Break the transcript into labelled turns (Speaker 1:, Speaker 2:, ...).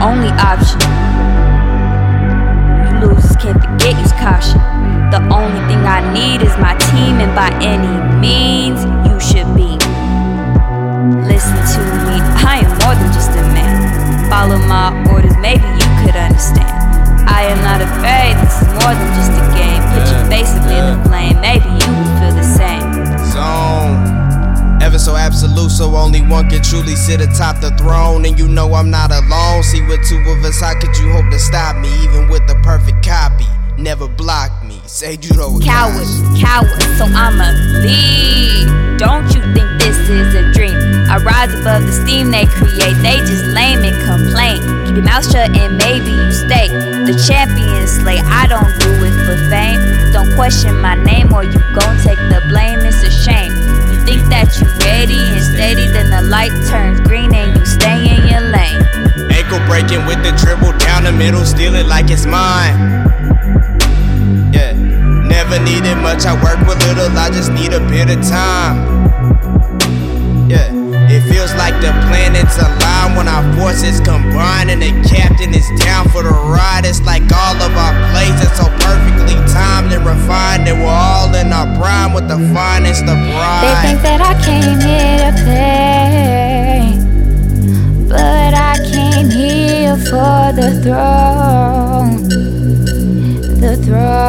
Speaker 1: only option. You losers can't forget use caution. The only thing I need is my team, and by any means,
Speaker 2: one can truly sit atop the throne. And you know I'm not alone. See, with two of us, how could you hope to stop me? Even with the perfect copy, never block me. Say judo. with
Speaker 1: Coward, coward, so I'ma leave. Don't you think this is a dream? I rise above the steam they create. They just lame and complain. Keep your mouth shut and maybe you stay. The champion slay. I don't do it for fame. Don't question my name or you gon' take light turns green and you stay in your lane.
Speaker 2: Ankle breaking with the dribble down the middle, steal it like it's mine. Yeah, never needed much. I work with little, I just need a bit of time. Yeah, it feels like the planets align when our forces combine and the captain is down for the ride. It's like all of our plays are so perfectly timed and refined, and we're all in our prime with the finest of
Speaker 3: They
Speaker 2: pride.
Speaker 3: think that for the throne, the throne.